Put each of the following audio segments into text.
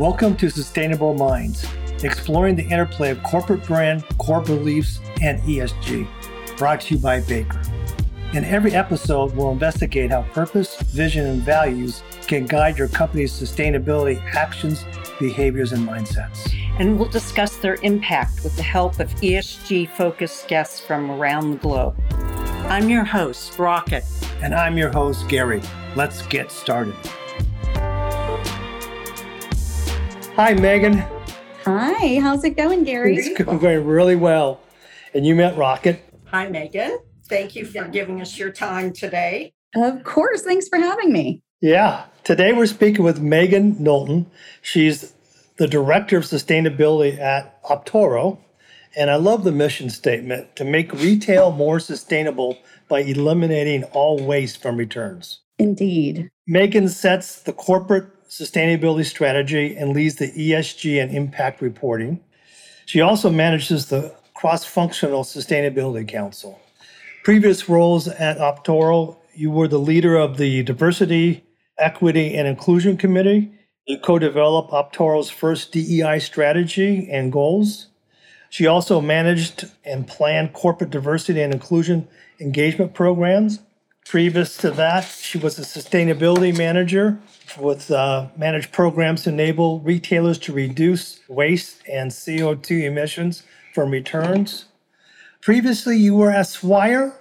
Welcome to Sustainable Minds, exploring the interplay of corporate brand, core beliefs, and ESG. Brought to you by Baker. In every episode, we'll investigate how purpose, vision, and values can guide your company's sustainability actions, behaviors, and mindsets. And we'll discuss their impact with the help of ESG focused guests from around the globe. I'm your host, Rocket. And I'm your host, Gary. Let's get started. Hi, Meagan. Hi, how's it going, Gary? It's going really well. And you met Rocket. Hi, Meagan. Thank you for giving us your time today. Of course. Thanks for having me. Yeah. Today we're speaking with Meagan Knowlton. She's the Director of Sustainability at Optoro. And I love the mission statement to make retail more sustainable by eliminating all waste from returns. Indeed. Meagan sets the corporate sustainability strategy and leads the ESG and impact reporting. She also manages the cross functional sustainability council. Previous roles at Optoro, you were the leader of the diversity, equity, and inclusion committee. You co developed Optoro's first DEI strategy and goals. She also managed and planned corporate diversity and inclusion engagement programs. Previous to that, she was a sustainability manager with uh, managed programs to enable retailers to reduce waste and CO2 emissions from returns. Previously, you were at Swire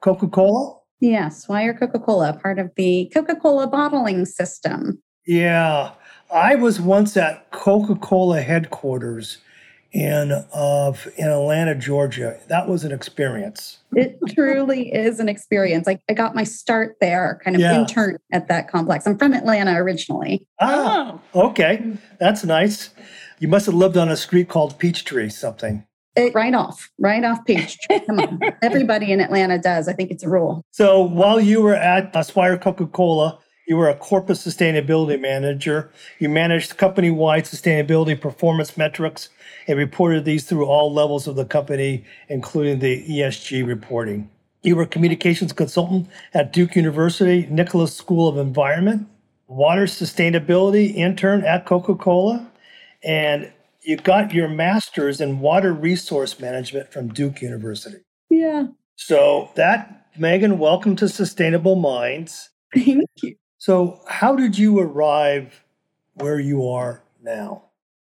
Coca Cola? Yeah, Swire Coca Cola, part of the Coca Cola bottling system. Yeah, I was once at Coca Cola headquarters in of in Atlanta, Georgia. That was an experience. It truly is an experience. Like I got my start there, kind of yeah. intern at that complex. I'm from Atlanta originally. Ah, oh. okay, that's nice. You must have lived on a street called Peachtree, something. It, right off, right off Peachtree. Come on, everybody in Atlanta does. I think it's a rule. So while you were at Swire Coca Cola, you were a corporate sustainability manager. You managed company wide sustainability performance metrics and reported these through all levels of the company, including the ESG reporting. You were a communications consultant at Duke University, Nicholas School of Environment, water sustainability intern at Coca Cola, and you got your master's in water resource management from Duke University. Yeah. So, that, Meagan, welcome to Sustainable Minds. Thank you. So, how did you arrive where you are now?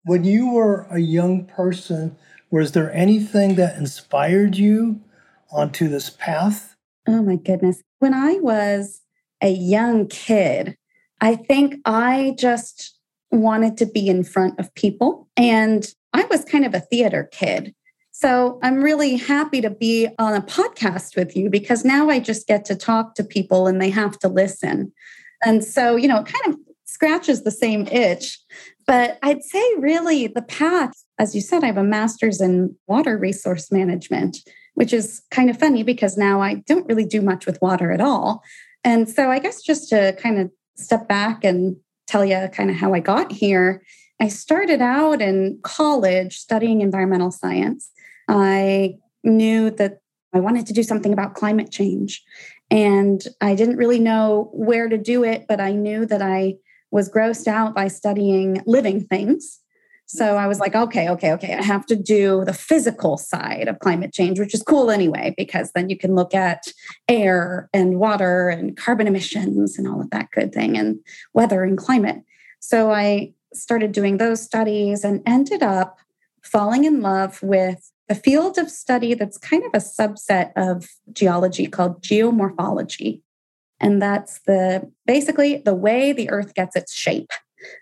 When you were a young person, was there anything that inspired you onto this path? Oh my goodness. When I was a young kid, I think I just wanted to be in front of people. And I was kind of a theater kid. So I'm really happy to be on a podcast with you because now I just get to talk to people and they have to listen. And so, you know, it kind of scratches the same itch. But I'd say really the path, as you said, I have a master's in water resource management, which is kind of funny because now I don't really do much with water at all. And so I guess just to kind of step back and tell you kind of how I got here, I started out in college studying environmental science. I knew that I wanted to do something about climate change. And I didn't really know where to do it, but I knew that I was grossed out by studying living things. So I was like, okay, okay, okay, I have to do the physical side of climate change, which is cool anyway, because then you can look at air and water and carbon emissions and all of that good thing and weather and climate. So I started doing those studies and ended up falling in love with a field of study that's kind of a subset of geology called geomorphology. And that's the basically the way the earth gets its shape.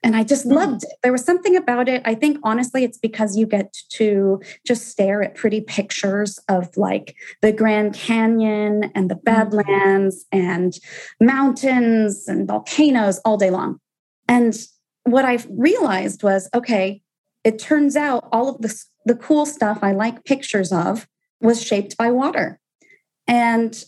And I just hmm. loved it. There was something about it. I think honestly, it's because you get to just stare at pretty pictures of like the Grand Canyon and the hmm. Badlands and mountains and volcanoes all day long. And what I realized was okay, it turns out all of the, the cool stuff I like pictures of was shaped by water. And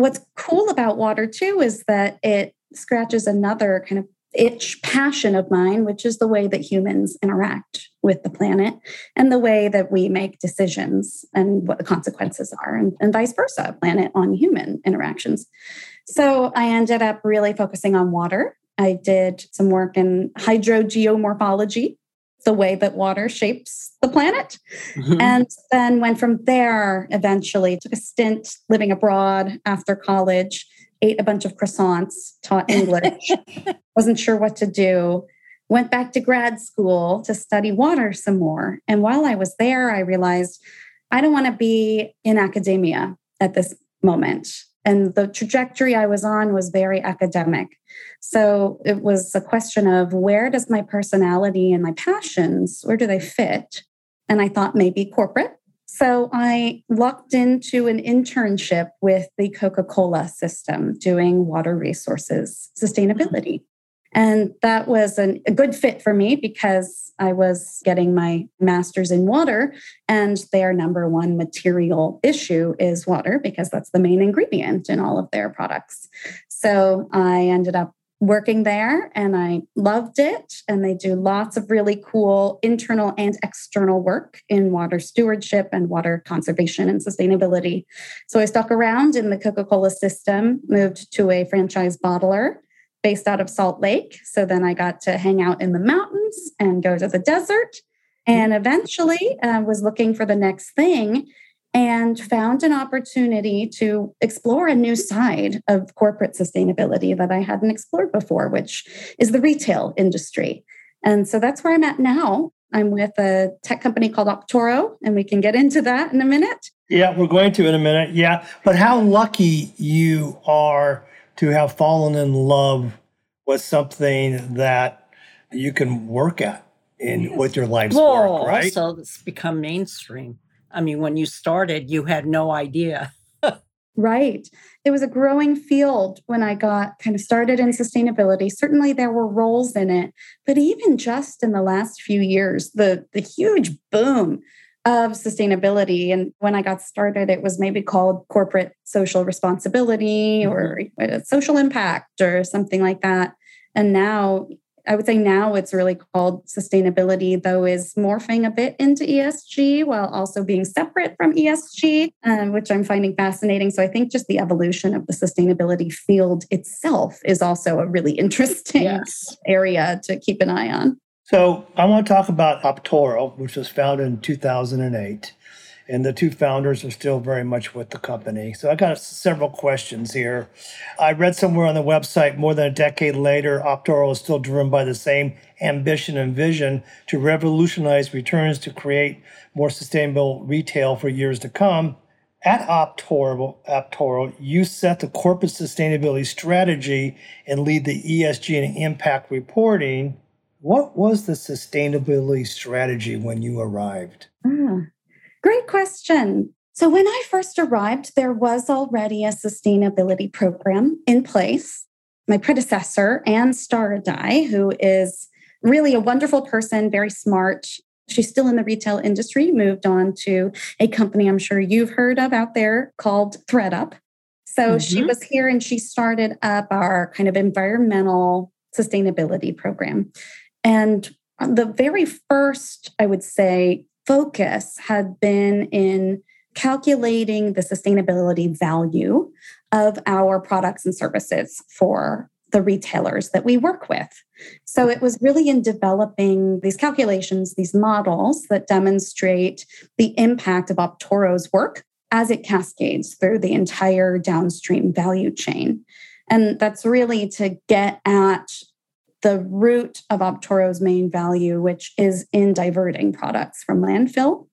what's cool about water too is that it scratches another kind of itch passion of mine, which is the way that humans interact with the planet and the way that we make decisions and what the consequences are, and, and vice versa, planet on human interactions. So I ended up really focusing on water I did some work in hydrogeomorphology, the way that water shapes the planet. Mm-hmm. And then went from there eventually, took a stint living abroad after college, ate a bunch of croissants, taught English, wasn't sure what to do. Went back to grad school to study water some more. And while I was there, I realized I don't want to be in academia at this moment. And the trajectory I was on was very academic. So it was a question of where does my personality and my passions, where do they fit? And I thought maybe corporate. So I lucked into an internship with the Coca Cola system doing water resources sustainability. And that was an, a good fit for me because I was getting my master's in water, and their number one material issue is water because that's the main ingredient in all of their products. So I ended up working there and I loved it. And they do lots of really cool internal and external work in water stewardship and water conservation and sustainability. So I stuck around in the Coca Cola system, moved to a franchise bottler based out of Salt Lake. So then I got to hang out in the mountains and go to the desert. And eventually uh, was looking for the next thing and found an opportunity to explore a new side of corporate sustainability that I hadn't explored before, which is the retail industry. And so that's where I'm at now. I'm with a tech company called Optoro, and we can get into that in a minute. Yeah, we're going to in a minute. Yeah. But how lucky you are to have fallen in love with something that you can work at in with your life's well, work, right? Also, it's become mainstream. I mean, when you started, you had no idea. right. It was a growing field when I got kind of started in sustainability. Certainly there were roles in it, but even just in the last few years, the the huge boom of sustainability. And when I got started, it was maybe called corporate social responsibility or mm-hmm. social impact or something like that. And now I would say now it's really called sustainability, though, is morphing a bit into ESG while also being separate from ESG, um, which I'm finding fascinating. So I think just the evolution of the sustainability field itself is also a really interesting yes. area to keep an eye on. So I want to talk about Optoro, which was founded in 2008 and the two founders are still very much with the company. So I got several questions here. I read somewhere on the website more than a decade later, Optoro is still driven by the same ambition and vision to revolutionize returns to create more sustainable retail for years to come. At Optoro, Optoro, you set the corporate sustainability strategy and lead the ESG and impact reporting. What was the sustainability strategy when you arrived? Mm. Great question. So, when I first arrived, there was already a sustainability program in place. My predecessor, Anne Staradai, who is really a wonderful person, very smart. She's still in the retail industry, moved on to a company I'm sure you've heard of out there called ThredUp. So mm-hmm. she was here and she started up our kind of environmental sustainability program. And the very first, I would say, focus had been in calculating the sustainability value of our products and services for the retailers that we work with. So it was really in developing these calculations, these models that demonstrate the impact of Optoro's work as it cascades through the entire downstream value chain. And that's really to get at the root of Optoro's main value, which is in diverting products from landfill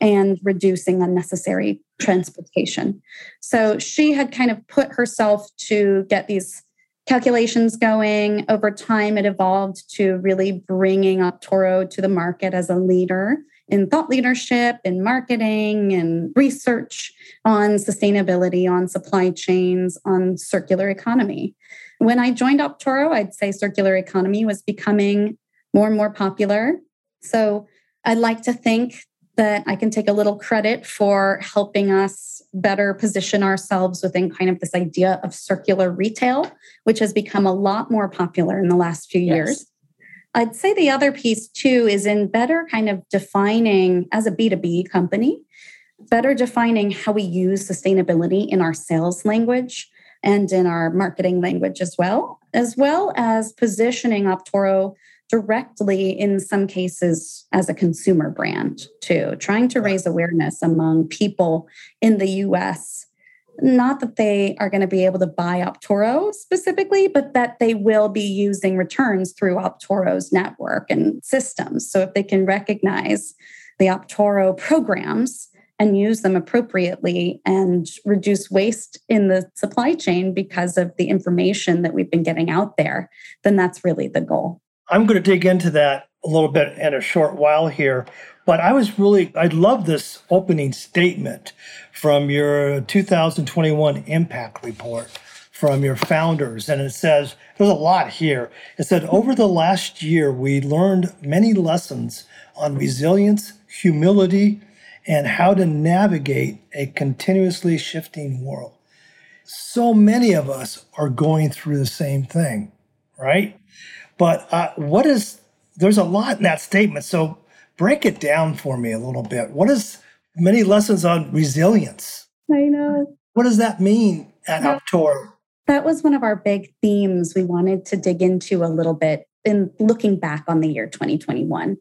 and reducing unnecessary transportation. So she had kind of put herself to get these calculations going. Over time, it evolved to really bringing Optoro to the market as a leader in thought leadership, in marketing, and research on sustainability, on supply chains, on circular economy. When I joined Optoro, I'd say circular economy was becoming more and more popular. So I'd like to think that I can take a little credit for helping us better position ourselves within kind of this idea of circular retail, which has become a lot more popular in the last few yes. years. I'd say the other piece too is in better kind of defining as a B2B company, better defining how we use sustainability in our sales language and in our marketing language as well. as well as positioning Optoro directly in some cases as a consumer brand too, trying to raise awareness among people in the US. Not that they are going to be able to buy Optoro specifically, but that they will be using returns through Optoro's network and systems. So if they can recognize the Optoro programs and use them appropriately and reduce waste in the supply chain because of the information that we've been getting out there, then that's really the goal. I'm going to dig into that a little bit in a short while here. But I was really, I love this opening statement from your 2021 impact report from your founders. And it says, there's a lot here. It said, over the last year, we learned many lessons on resilience, humility, and how to navigate a continuously shifting world. So many of us are going through the same thing, right? But uh, what is, there's a lot in that statement. So break it down for me a little bit. What is many lessons on resilience? I know. What does that mean at yeah. Optoro? That was one of our big themes we wanted to dig into a little bit in looking back on the year 2021.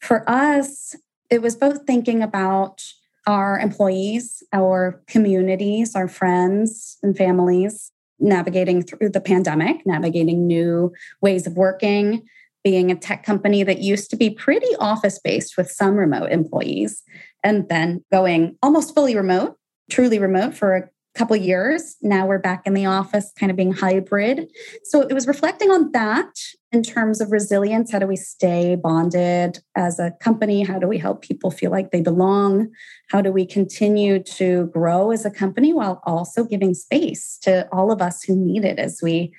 For us, it was both thinking about our employees, our communities, our friends and families, navigating through the pandemic, navigating new ways of working, being a tech company that used to be pretty office based with some remote employees, and then going almost fully remote, truly remote for a couple years. Now we're back in the office, kind of being hybrid. So it was reflecting on that in terms of resilience. How do we stay bonded as a company? How do we help people feel like they belong? How do we continue to grow as a company while also giving space to all of us who need it as we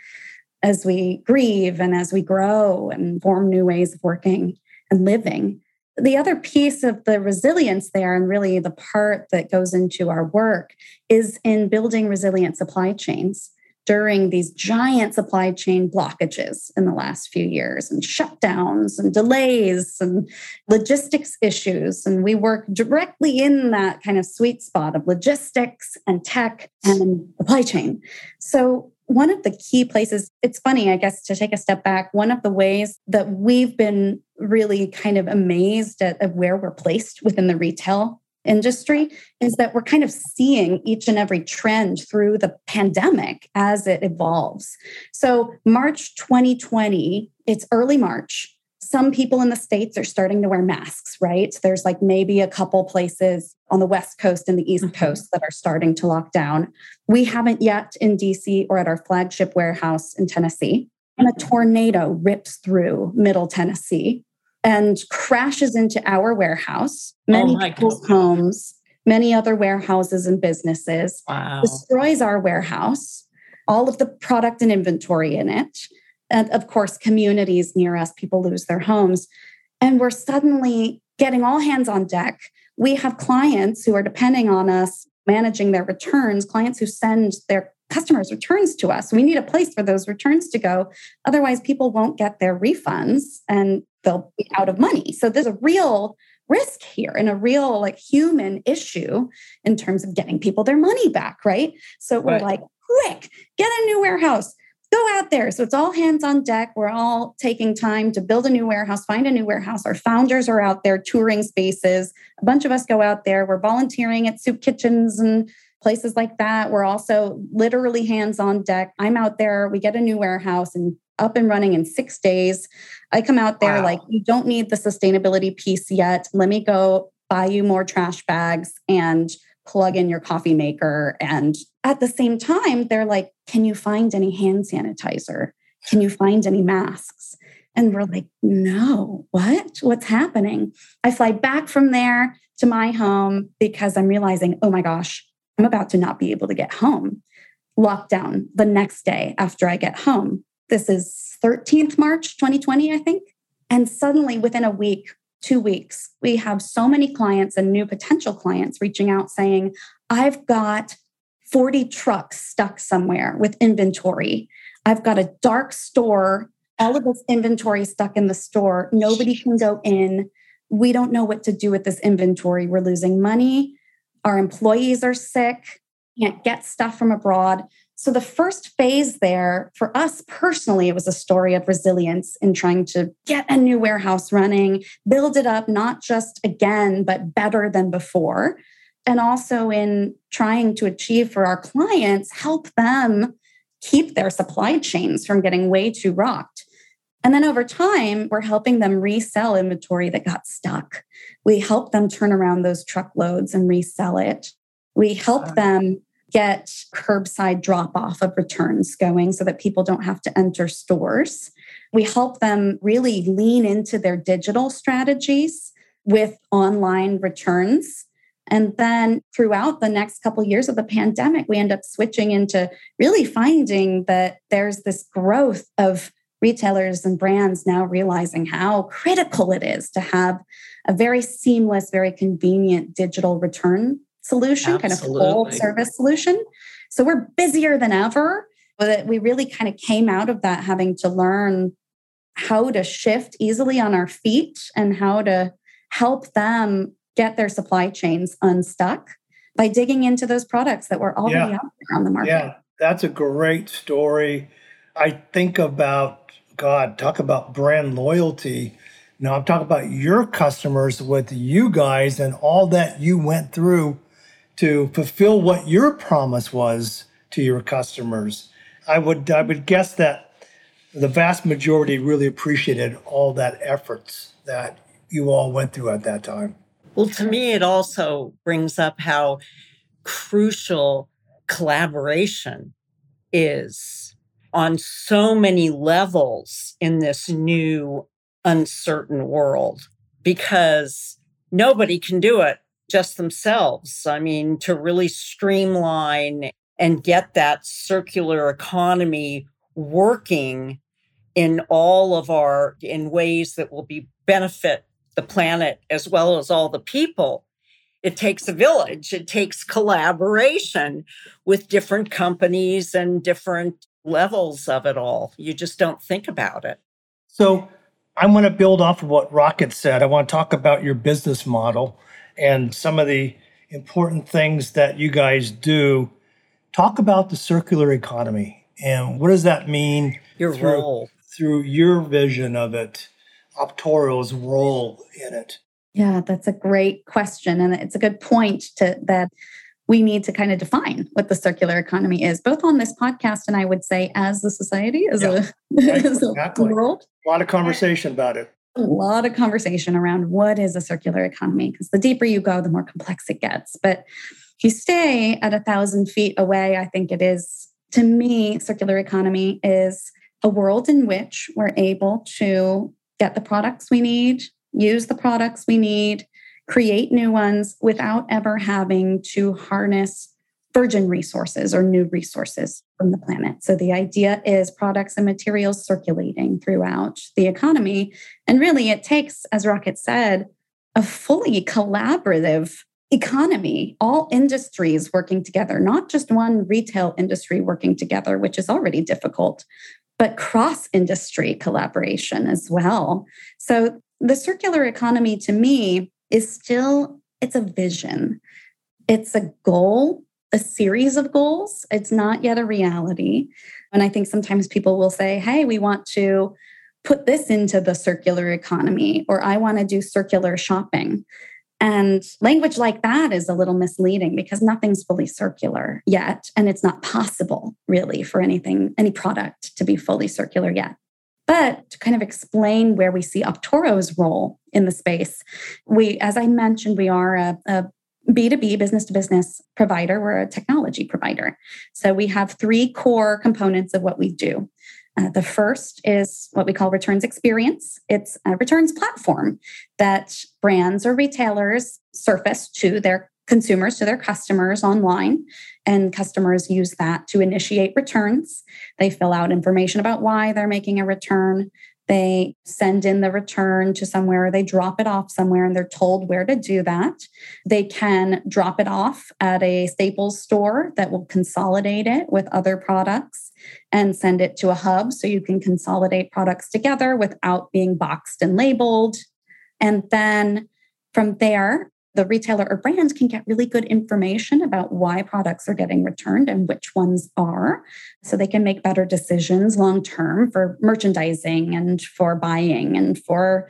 as we grieve and as we grow and form new ways of working and living? The other piece of the resilience there, and really the part that goes into our work, is in building resilient supply chains during these giant supply chain blockages in the last few years and shutdowns and delays and logistics issues. And we work directly in that kind of sweet spot of logistics and tech and supply chain. So one of the key places, it's funny, I guess, to take a step back, one of the ways that we've been really kind of amazed at, at where we're placed within the retail industry is that we're kind of seeing each and every trend through the pandemic as it evolves. So, March 2020, it's early March some people in the States are starting to wear masks, right? There's like maybe a couple places on the West Coast and the East mm-hmm. Coast that are starting to lock down. We haven't yet in DC or at our flagship warehouse in Tennessee. And a tornado rips through middle Tennessee and crashes into our warehouse, oh many oh people's homes, many other warehouses and businesses, wow. destroys our warehouse, all of the product and inventory in it and of course, communities near us, people lose their homes. And we're suddenly getting all hands on deck. We have clients who are depending on us managing their returns, clients who send their customers' returns to us. We need a place for those returns to go. Otherwise, people won't get their refunds and they'll be out of money. So there's a real risk here and a real like human issue in terms of getting people their money back, right? So right. we're like, quick, get a new warehouse go out there. So it's all hands on deck. We're all taking time to build a new warehouse, find a new warehouse. Our founders are out there touring spaces. A bunch of us go out there. We're volunteering at soup kitchens and places like that. We're also literally hands on deck. I'm out there. We get a new warehouse and up and running in six days. I come out there wow. like, you don't need the sustainability piece yet. Let me go buy you more trash bags and plug in your coffee maker. And at the same time, they're like, Can you find any hand sanitizer? Can you find any masks? And we're like, No, what? What's happening? I fly back from there to my home because I'm realizing, oh my gosh, I'm about to not be able to get home. Lockdown the next day after I get home. This is 13th March 2020, I think. And suddenly, within a week, two weeks, we have so many clients and new potential clients reaching out saying, I've got 40 trucks stuck somewhere with inventory. I've got a dark store, all of this inventory stuck in the store. Nobody can go in. We don't know what to do with this inventory. We're losing money. Our employees are sick, can't get stuff from abroad. So, the first phase there for us personally, it was a story of resilience in trying to get a new warehouse running, build it up, not just again, but better than before. And also in trying to achieve for our clients, help them keep their supply chains from getting way too rocked. And then over time, we're helping them resell inventory that got stuck. We help them turn around those truckloads and resell it. We help them get curbside drop off of returns going so that people don't have to enter stores. We help them really lean into their digital strategies with online returns. And then throughout the next couple of years of the pandemic, we end up switching into really finding that there's this growth of retailers and brands now realizing how critical it is to have a very seamless, very convenient digital return solution, Absolutely. kind of full service solution. So we're busier than ever. But we really kind of came out of that having to learn how to shift easily on our feet and how to help them get their supply chains unstuck by digging into those products that were already yeah. out there on the market. Yeah, that's a great story. I think about, God, talk about brand loyalty. Now, I'm talking about your customers with you guys and all that you went through to fulfill what your promise was to your customers. I would I would guess that the vast majority really appreciated all that efforts that you all went through at that time. Well, to me, it also brings up how crucial collaboration is on so many levels in this new uncertain world because nobody can do it just themselves. I mean, to really streamline and get that circular economy working in all of our in ways that will be benefit the planet as well as all the people. It takes a village. It takes collaboration with different companies and different levels of it all. You just don't think about it. So i want to build off of what rocket said. I want to talk about your business model and some of the important things that you guys do. Talk about the circular economy and what does that mean your through, role through your vision of it, Optoro's role in it. Yeah, that's a great question. And it's a good point to that we need to kind of define what the circular economy is, both on this podcast and I would say as a society, as, yeah, a, right, as exactly. a world. A lot of conversation about it a lot of conversation around what is a circular economy because the deeper you go the more complex it gets. But if you stay at a thousand feet away i think it is to me circular economy is a world in which we're able to get the products we need use the products we need create new ones without ever having to harness virgin resources or new resources from the planet. So the idea is products and materials circulating throughout the economy. And really, it takes, as Rocket said, a fully collaborative economy, all industries working together, not just one retail industry working together, which is already difficult, but cross industry collaboration as well. So the circular economy to me is still it's a vision. It's a goal a series of goals. It's not yet a reality. And I think sometimes people will say, hey, we want to put this into the circular economy, or I want to do circular shopping. And language like that is a little misleading because nothing's fully circular yet. And it's not possible, really, for anything, any product to be fully circular yet. But to kind of explain where we see Optoro's role in the space, we, as I mentioned, we are a, a B2B, business to business provider. We're a technology provider. So we have three core components of what we do. Uh, the first is what we call returns experience. It's a returns platform that brands or retailers surface to their consumers, to their customers online. And customers use that to initiate returns. They fill out information about why they're making a return. They send in the return to somewhere, they drop it off somewhere, and they're told where to do that. They can drop it off at a Staples store that will consolidate it with other products and send it to a hub so you can consolidate products together without being boxed and labeled. And then from there, the retailer or brand can get really good information about why products are getting returned and which ones are. So they can make better decisions long term for merchandising and for buying and for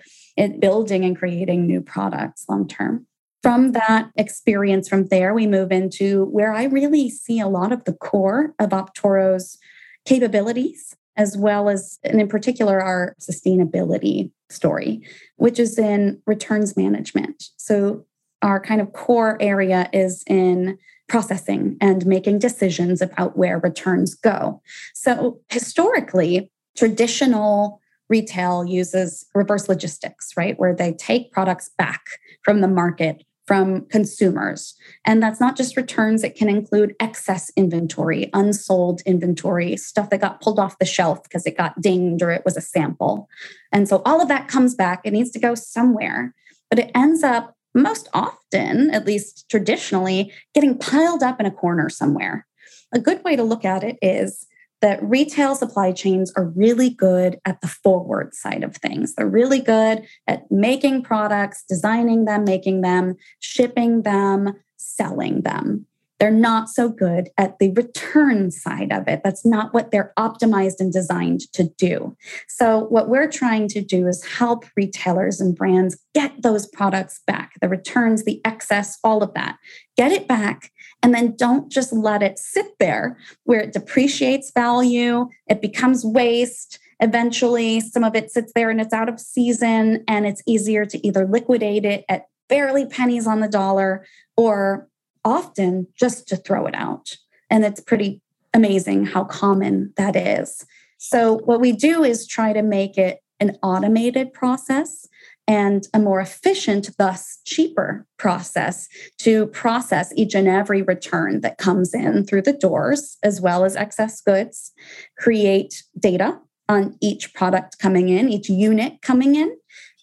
building and creating new products long term. From that experience, from there, we move into where I really see a lot of the core of Optoro's capabilities, as well as, and in particular, our sustainability story, which is in returns management. So our kind of core area is in processing and making decisions about where returns go. So historically, traditional retail uses reverse logistics, right? Where they take products back from the market from consumers. And that's not just returns, it can include excess inventory, unsold inventory, stuff that got pulled off the shelf because it got dinged or it was a sample. And so all of that comes back. It needs to go somewhere, but it ends up most often, at least traditionally, getting piled up in a corner somewhere. A good way to look at it is that retail supply chains are really good at the forward side of things. They're really good at making products, designing them, making them, shipping them, selling them. They're not so good at the return side of it. That's not what they're optimized and designed to do. So, what we're trying to do is help retailers and brands get those products back the returns, the excess, all of that. Get it back. And then don't just let it sit there where it depreciates value, it becomes waste. Eventually, some of it sits there and it's out of season, and it's easier to either liquidate it at barely pennies on the dollar or often just to throw it out. And it's pretty amazing how common that is. So, what we do is try to make it an automated process and a more efficient, thus cheaper process to process each and every return that comes in through the doors, as well as excess goods, create data on each product coming in, each unit coming in,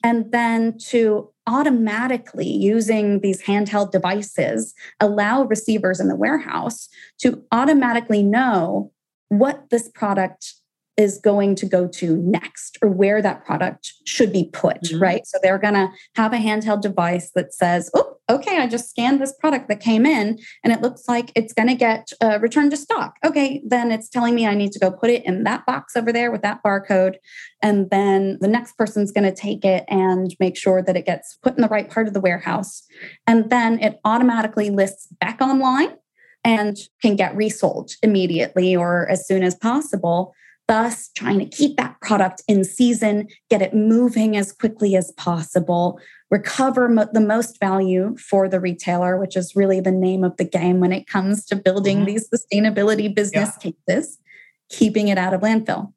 and then to automatically using these handheld devices allow receivers in the warehouse to automatically know what this product is going to go to next or where that product should be put, mm-hmm. right? So they're going to have a handheld device that says, oh, okay, I just scanned this product that came in and it looks like it's going to get uh, returned to stock. Okay, then it's telling me I need to go put it in that box over there with that barcode. And then the next person's going to take it and make sure that it gets put in the right part of the warehouse. And then it automatically lists back online and can get resold immediately or as soon as possible thus trying to keep that product in season, get it moving as quickly as possible, recover mo- the most value for the retailer, which is really the name of the game when it comes to building mm-hmm. these sustainability business yeah. cases, keeping it out of landfill.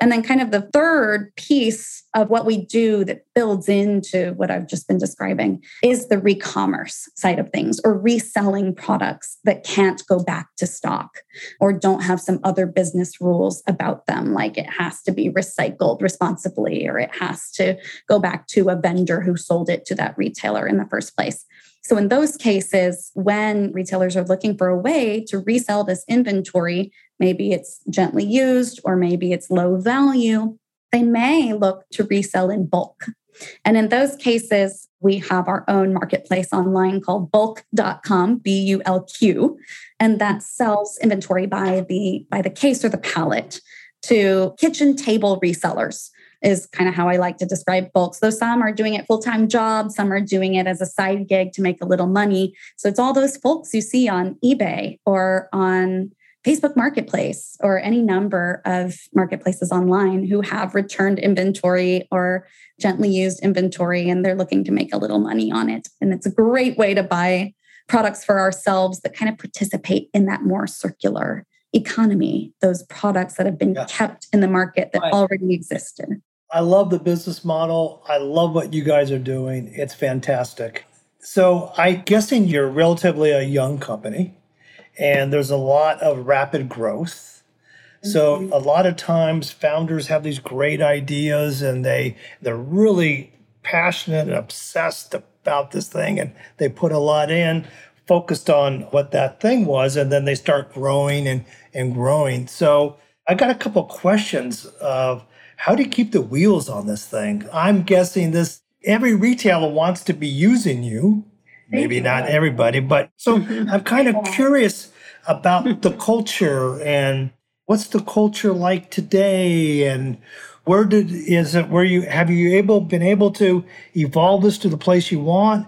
And then, kind of the third piece of what we do that builds into what I've just been describing is the re-commerce side of things or reselling products that can't go back to stock or don't have some other business rules about them, like it has to be recycled responsibly or it has to go back to a vendor who sold it to that retailer in the first place. So, in those cases, when retailers are looking for a way to resell this inventory, maybe it's gently used or maybe it's low value, they may look to resell in bulk. And in those cases, we have our own marketplace online called bulq.com, B U L Q, and that sells inventory by the by the case or the pallet to kitchen table resellers is kind of how I like to describe folks. Though some are doing it full time job, some are doing it as a side gig to make a little money. So it's all those folks you see on eBay or on Facebook Marketplace or any number of marketplaces online who have returned inventory or gently used inventory and they're looking to make a little money on it. And it's a great way to buy products for ourselves that kind of participate in that more circular economy, those products that have been yeah. kept in the market that right. already existed. I love the business model. I love what you guys are doing. It's fantastic. So I'm guessing you're relatively a young company and there's a lot of rapid growth. So mm-hmm. a lot of times founders have these great ideas and they they're really passionate and obsessed about this thing and they put a lot in focused on what that thing was and then they start growing and and growing. So I got a couple questions of how do you keep the wheels on this thing? I'm guessing this every retailer wants to be using you. Maybe not everybody, but so I'm kind of curious about the culture and what's the culture like today and where did is it where you have you able been able to evolve this to the place you want?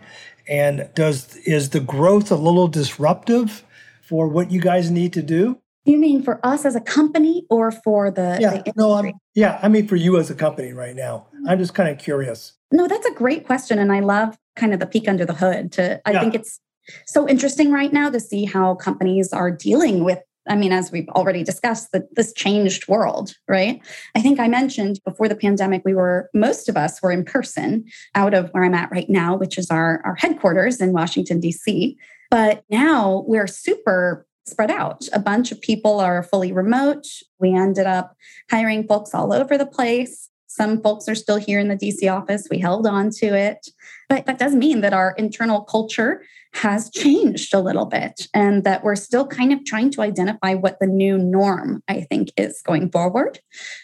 And does is the growth a little disruptive for what you guys need to do you mean for us as a company or for the yeah the no I'm, yeah i mean for you as a company right now mm-hmm. i'm just kind of curious no that's a great question and i love kind of the peek under the hood to i Yeah. think it's so interesting right now to see how companies are dealing with I mean, as we've already discussed, that this changed world, right? I think I mentioned before the pandemic, we were, most of us were in person out of where I'm at right now, which is our, our headquarters in Washington, D.C. But now we're super spread out. A bunch of people are fully remote. We ended up hiring folks all over the place. Some folks are still here in the DC office. We held on to it. But that does mean that our internal culture has changed a little bit and that we're still kind of trying to identify what the new norm, I think, is going forward.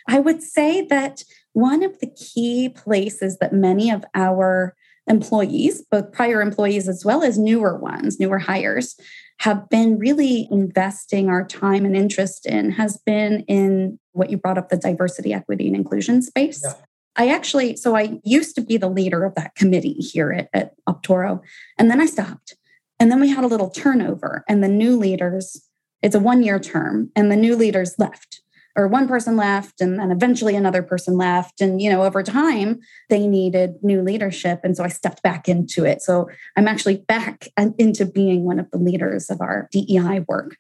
I would say that one of the key places that many of our employees, both prior employees as well as newer ones, newer hires, have been really investing our time and interest in has been in what you brought up the diversity, equity, and inclusion space. Yeah. I actually, so I used to be the leader of that committee here at, at Optoro, and then I stopped. And then we had a little turnover, and the new leaders, it's a one year term, and the new leaders left, or one person left, and then eventually another person left. And, you know, over time, they needed new leadership. And so I stepped back into it. So I'm actually back into being one of the leaders of our DEI work.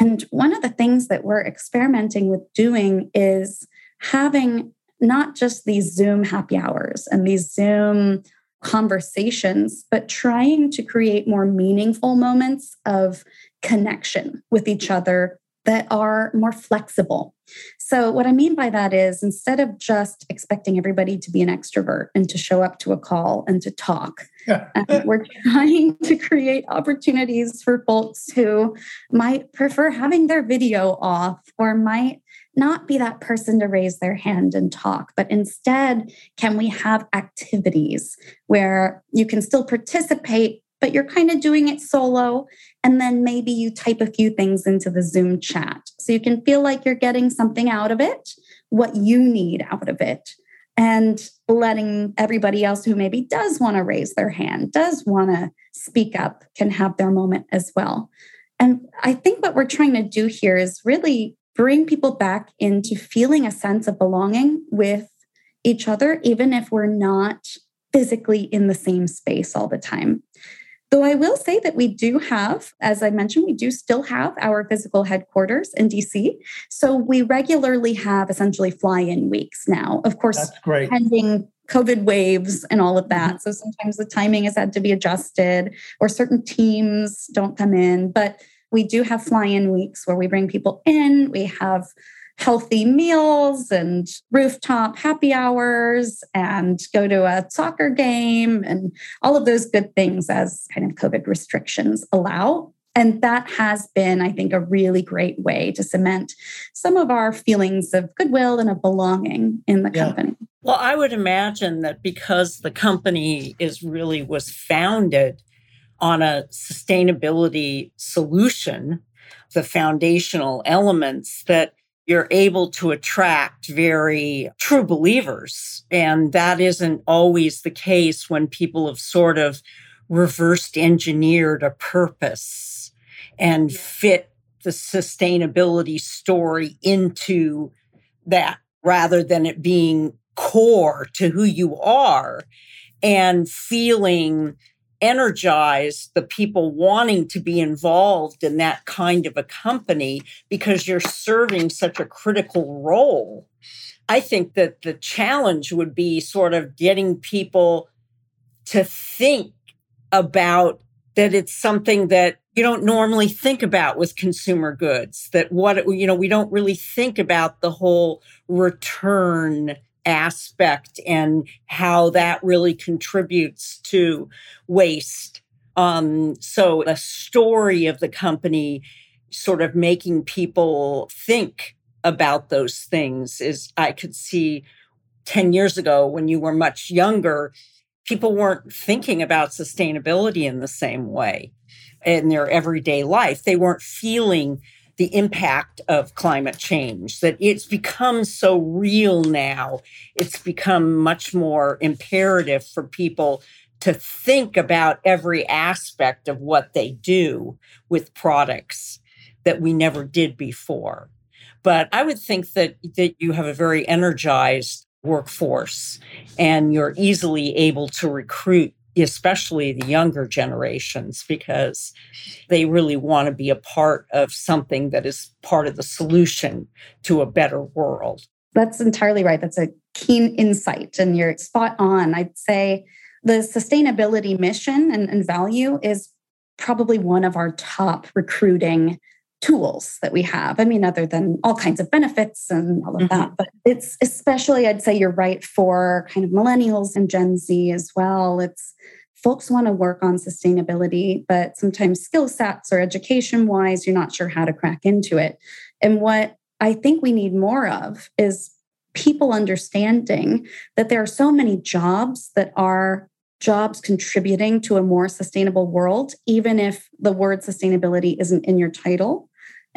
And one of the things that we're experimenting with doing is having not just these Zoom happy hours and these Zoom conversations, but trying to create more meaningful moments of connection with each other that are more flexible. So, what I mean by that is instead of just expecting everybody to be an extrovert and to show up to a call and to talk, um, we're trying to create opportunities for folks who might prefer having their video off or might not be that person to raise their hand and talk, but instead, can we have activities where you can still participate, but you're kind of doing it solo? And then maybe you type a few things into the Zoom chat so you can feel like you're getting something out of it, what you need out of it and letting everybody else who maybe does want to raise their hand, does want to speak up, can have their moment as well. And I think what we're trying to do here is really bring people back into feeling a sense of belonging with each other, even if we're not physically in the same space all the time. Though I will say that we do have, as I mentioned, we do still have our physical headquarters in DC. So we regularly have essentially fly in weeks now. Of course, that's great pending COVID waves and all of mm-hmm. that. So sometimes the timing has had to be adjusted, or certain teams don't come in. But we do have fly in weeks where we bring people in. We have healthy meals and rooftop happy hours and go to a soccer game and all of those good things as kind of COVID restrictions allow. And that has been, I think, a really great way to cement some of our feelings of goodwill and of belonging in the Yeah. company. Well, I would imagine that because the company is really was founded on a sustainability solution, the foundational elements that you're able to attract very true believers. And that isn't always the case when people have sort of reversed engineered a purpose and fit the sustainability story into that rather than it being core to who you are and feeling energized the people wanting to be involved in that kind of a company because you're serving such a critical role. I think that the challenge would be sort of getting people to think about that it's something that you don't normally think about with consumer goods that what you know we don't really think about the whole return aspect and how that really contributes to waste um so the story of the company sort of making people think about those things is i could see 10 years ago when you were much younger people weren't thinking about sustainability in the same way in their everyday life. They weren't feeling the impact of climate change, that it's become so real now. It's become much more imperative for people to think about every aspect of what they do with products that we never did before. But I would think that, that you have a very energized workforce and you're easily able to recruit especially the younger generations, because they really want to be a part of something that is part of the solution to a better world. That's entirely right. That's a keen insight, and you're spot on. I'd say the sustainability mission and, and value is probably one of our top recruiting tools that we have. I mean, other than all kinds of benefits and all of mm-hmm. that, but it's especially, I'd say you're right for kind of millennials and Gen Z as well. It's folks want to work on sustainability, but sometimes skill sets or education wise, you're not sure how to crack into it. And what I think we need more of is people understanding that there are so many jobs that are jobs contributing to a more sustainable world, even if the word sustainability isn't in your title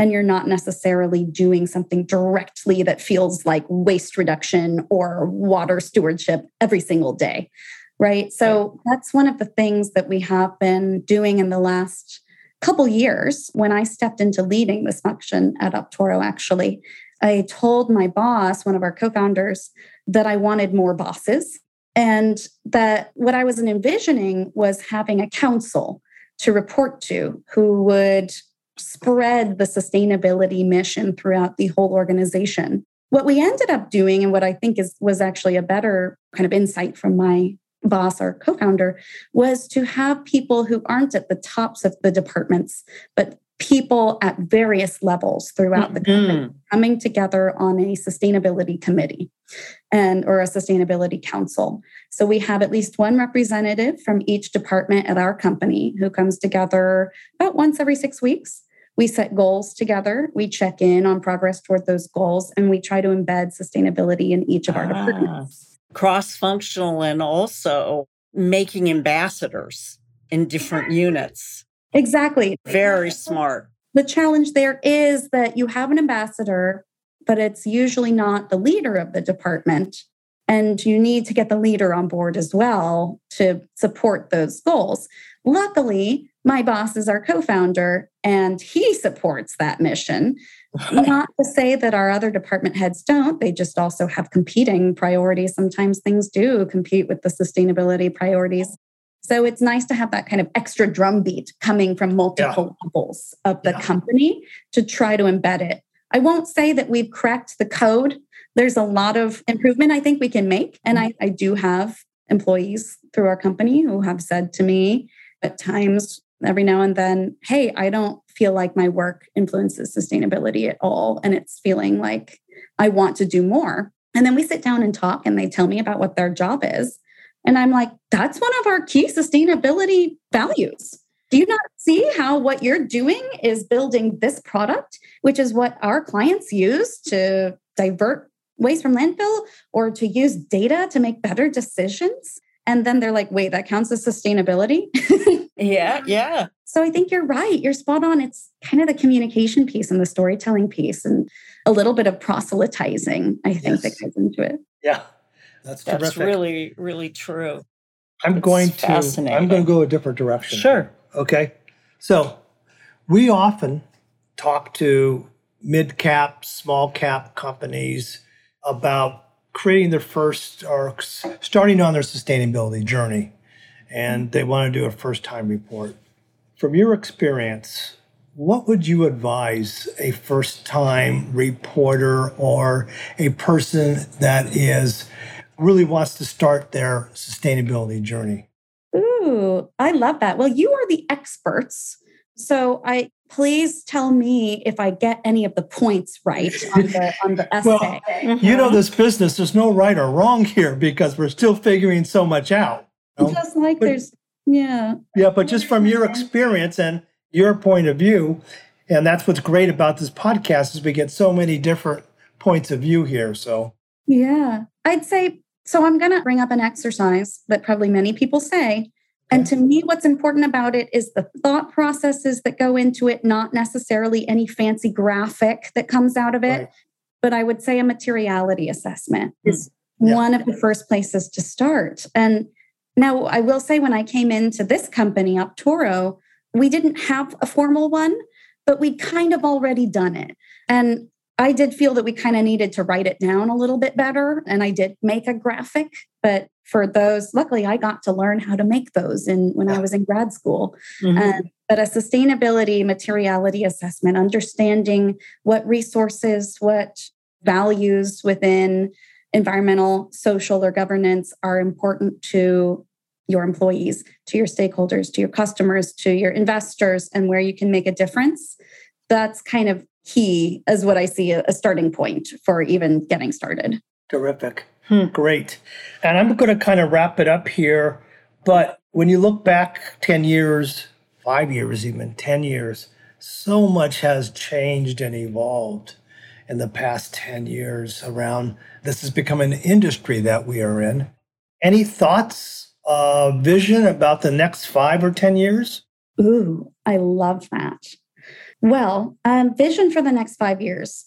and you're not necessarily doing something directly that feels like waste reduction or water stewardship every single day. Right. So that's one of the things that we have been doing in the last couple years when I stepped into leading this function at Optoro, actually. I told my boss, one of our co founders, that I wanted more bosses and that what I was envisioning was having a council to report to who would spread the sustainability mission throughout the whole organization. What we ended up doing, and what I think is was actually a better kind of insight from my boss or co-founder, was to have people who aren't at the tops of the departments, but people at various levels throughout mm-hmm. the company coming together on a sustainability committee and or a sustainability council so we have at least one representative from each department at our company who comes together about once every 6 weeks we set goals together we check in on progress toward those goals and we try to embed sustainability in each of our ah, departments cross functional and also making ambassadors in different units Exactly. Very smart. The challenge there is that you have an ambassador, but it's usually not the leader of the department. And you need to get the leader on board as well to support those goals. Luckily, my boss is our co founder and he supports that mission. Not to say that our other department heads don't, they just also have competing priorities. Sometimes things do compete with the sustainability priorities. So it's nice to have that kind of extra drumbeat coming from multiple yeah. levels of the yeah. company to try to embed it. I won't say that we've cracked the code. There's a lot of improvement I think we can make. And I, I do have employees through our company who have said to me at times, every now and then, hey, I don't feel like my work influences sustainability at all. And it's feeling like I want to do more. And then we sit down and talk, and they tell me about what their job is. And I'm like, that's one of our key sustainability values. Do you not see how what you're doing is building this product, which is what our clients use to divert waste from landfill or to use data to make better decisions? And then they're like, wait, that counts as sustainability? yeah, yeah. So I think you're right. You're spot on. It's kind of the communication piece and the storytelling piece and a little bit of proselytizing, I think, yes. that goes into it. Yeah. That's terrific. That's really, really true. I'm it's going to I'm going to go a different direction. Sure. Okay. So we often talk to mid cap, small cap companies about creating their first or starting on their sustainability journey. And they want to do a first time report. From your experience, what would you advise a first time reporter or a person that is really wants to start their sustainability journey? Ooh, I love that. Well, you are the experts. So I please tell me if I get any of the points right on the on the essay. well, mm-hmm. You know this business, there's no right or wrong here because we're still figuring so much out. Know? Just like but, there's yeah. Yeah, but just from your experience and your point of view, and that's what's great about this podcast is we get so many different points of view here. So yeah, I'd say So I'm going to bring up an exercise that probably many people say. And to me, what's important about it is the thought processes that go into it, not necessarily any fancy graphic that comes out of it. Right. But I would say a materiality assessment mm. is yeah. one of the first places to start. And now I will say, when I came into this company, Optoro, we didn't have a formal one, but we'd kind of already done it. And I did feel that we kind of needed to write it down a little bit better. And I did make a graphic, but for those, luckily I got to learn how to make those in when I was in grad school. Mm-hmm. Um, but a sustainability materiality assessment, understanding what resources, what values within environmental, social, or governance are important to your employees, to your stakeholders, to your customers, to your investors, and where you can make a difference. That's kind of key as what I see a, a starting point for even getting started. Terrific. Hmm. Great. And I'm going to kind of wrap it up here. But when you look back 10 years, five years, even 10 years, so much has changed and evolved in the past 10 years around this has become an industry that we are in. Any thoughts, uh, vision about the next five or 10 years? Ooh, I love that. Well, um, vision for the next five years.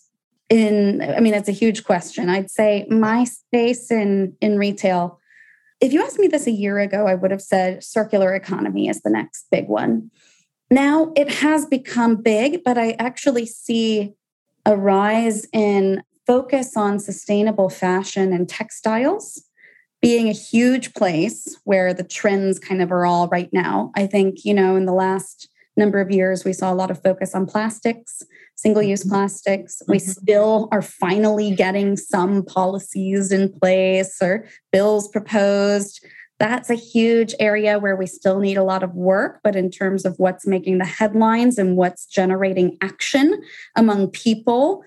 In, I mean, it's a huge question. I'd say my space in in retail. If you asked me this a year ago, I would have said circular economy is the next big one. Now it has become big, but I actually see a rise in focus on sustainable fashion and textiles being a huge place where the trends kind of are all right now. I think, you know, in the last number of years, we saw a lot of focus on plastics, single use mm-hmm. plastics. We mm-hmm. still are finally getting some policies in place or bills proposed. That's a huge area where we still need a lot of work. But in terms of what's making the headlines and what's generating action among people,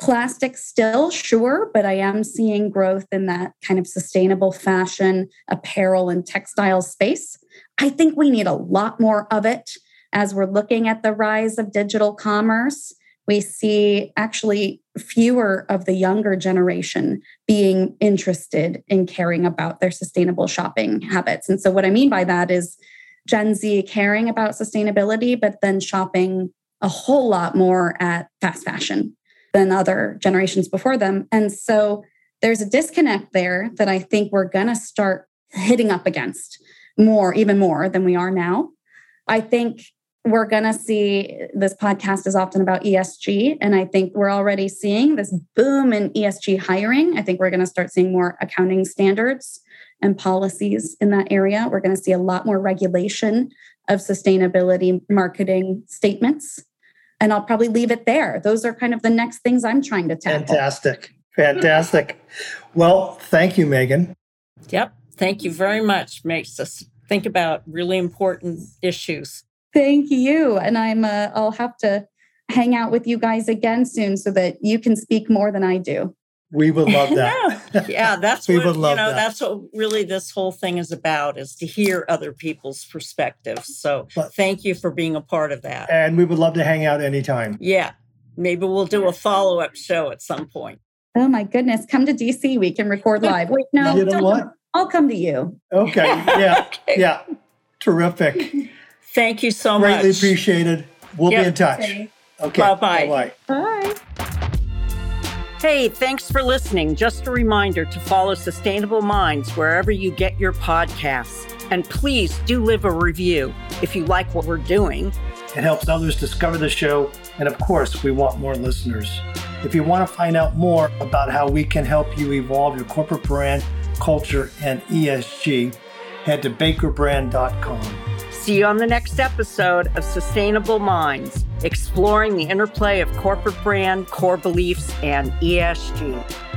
plastic still, sure, but I am seeing growth in that kind of sustainable fashion, apparel, and textile space. I think we need a lot more of it as we're looking at the rise of digital commerce, we see actually fewer of the younger generation being interested in caring about their sustainable shopping habits. And so, what I mean by that is Gen Z caring about sustainability, but then shopping a whole lot more at fast fashion than other generations before them. And so, there's a disconnect there that I think we're going to start hitting up against more, even more than we are now. I think we're going to see this podcast is often about ESG. And I think we're already seeing this boom in ESG hiring. I think we're going to start seeing more accounting standards and policies in that area. We're going to see a lot more regulation of sustainability marketing statements. And I'll probably leave it there. Those are kind of the next things I'm trying to tackle. Fantastic. Fantastic. well, thank you, Meagan. Yep. Thank you very much. Makes us think about really important issues. Thank you. And I'm uh, I'll have to hang out with you guys again soon so that you can speak more than I do. We would love that. yeah. yeah, that's we what would love you know, that. that's what really this whole thing is about is to hear other people's perspectives. So but, thank you for being a part of that. And we would love to hang out anytime. Yeah. Maybe we'll do a follow-up show at some point. Oh my goodness. Come to DC. We can record live. Wait, no. You know what? I'll come to you. Okay. Yeah. okay. Yeah. Terrific. Thank you so Greatly much. Greatly appreciated. We'll yep. be in touch. Okay. okay. Bye-bye. Bye. Bye. Hey, thanks for listening. Just a reminder to follow Sustainable Minds wherever you get your podcasts. And please do leave a review if you like what we're doing. It helps others discover the show. And of course, we want more listeners. If you want to find out more about how we can help you evolve your corporate brand, culture, and ESG, head to bakerbrand.com. See you on the next episode of Sustainable Minds, exploring the interplay of corporate brand, core beliefs, and ESG.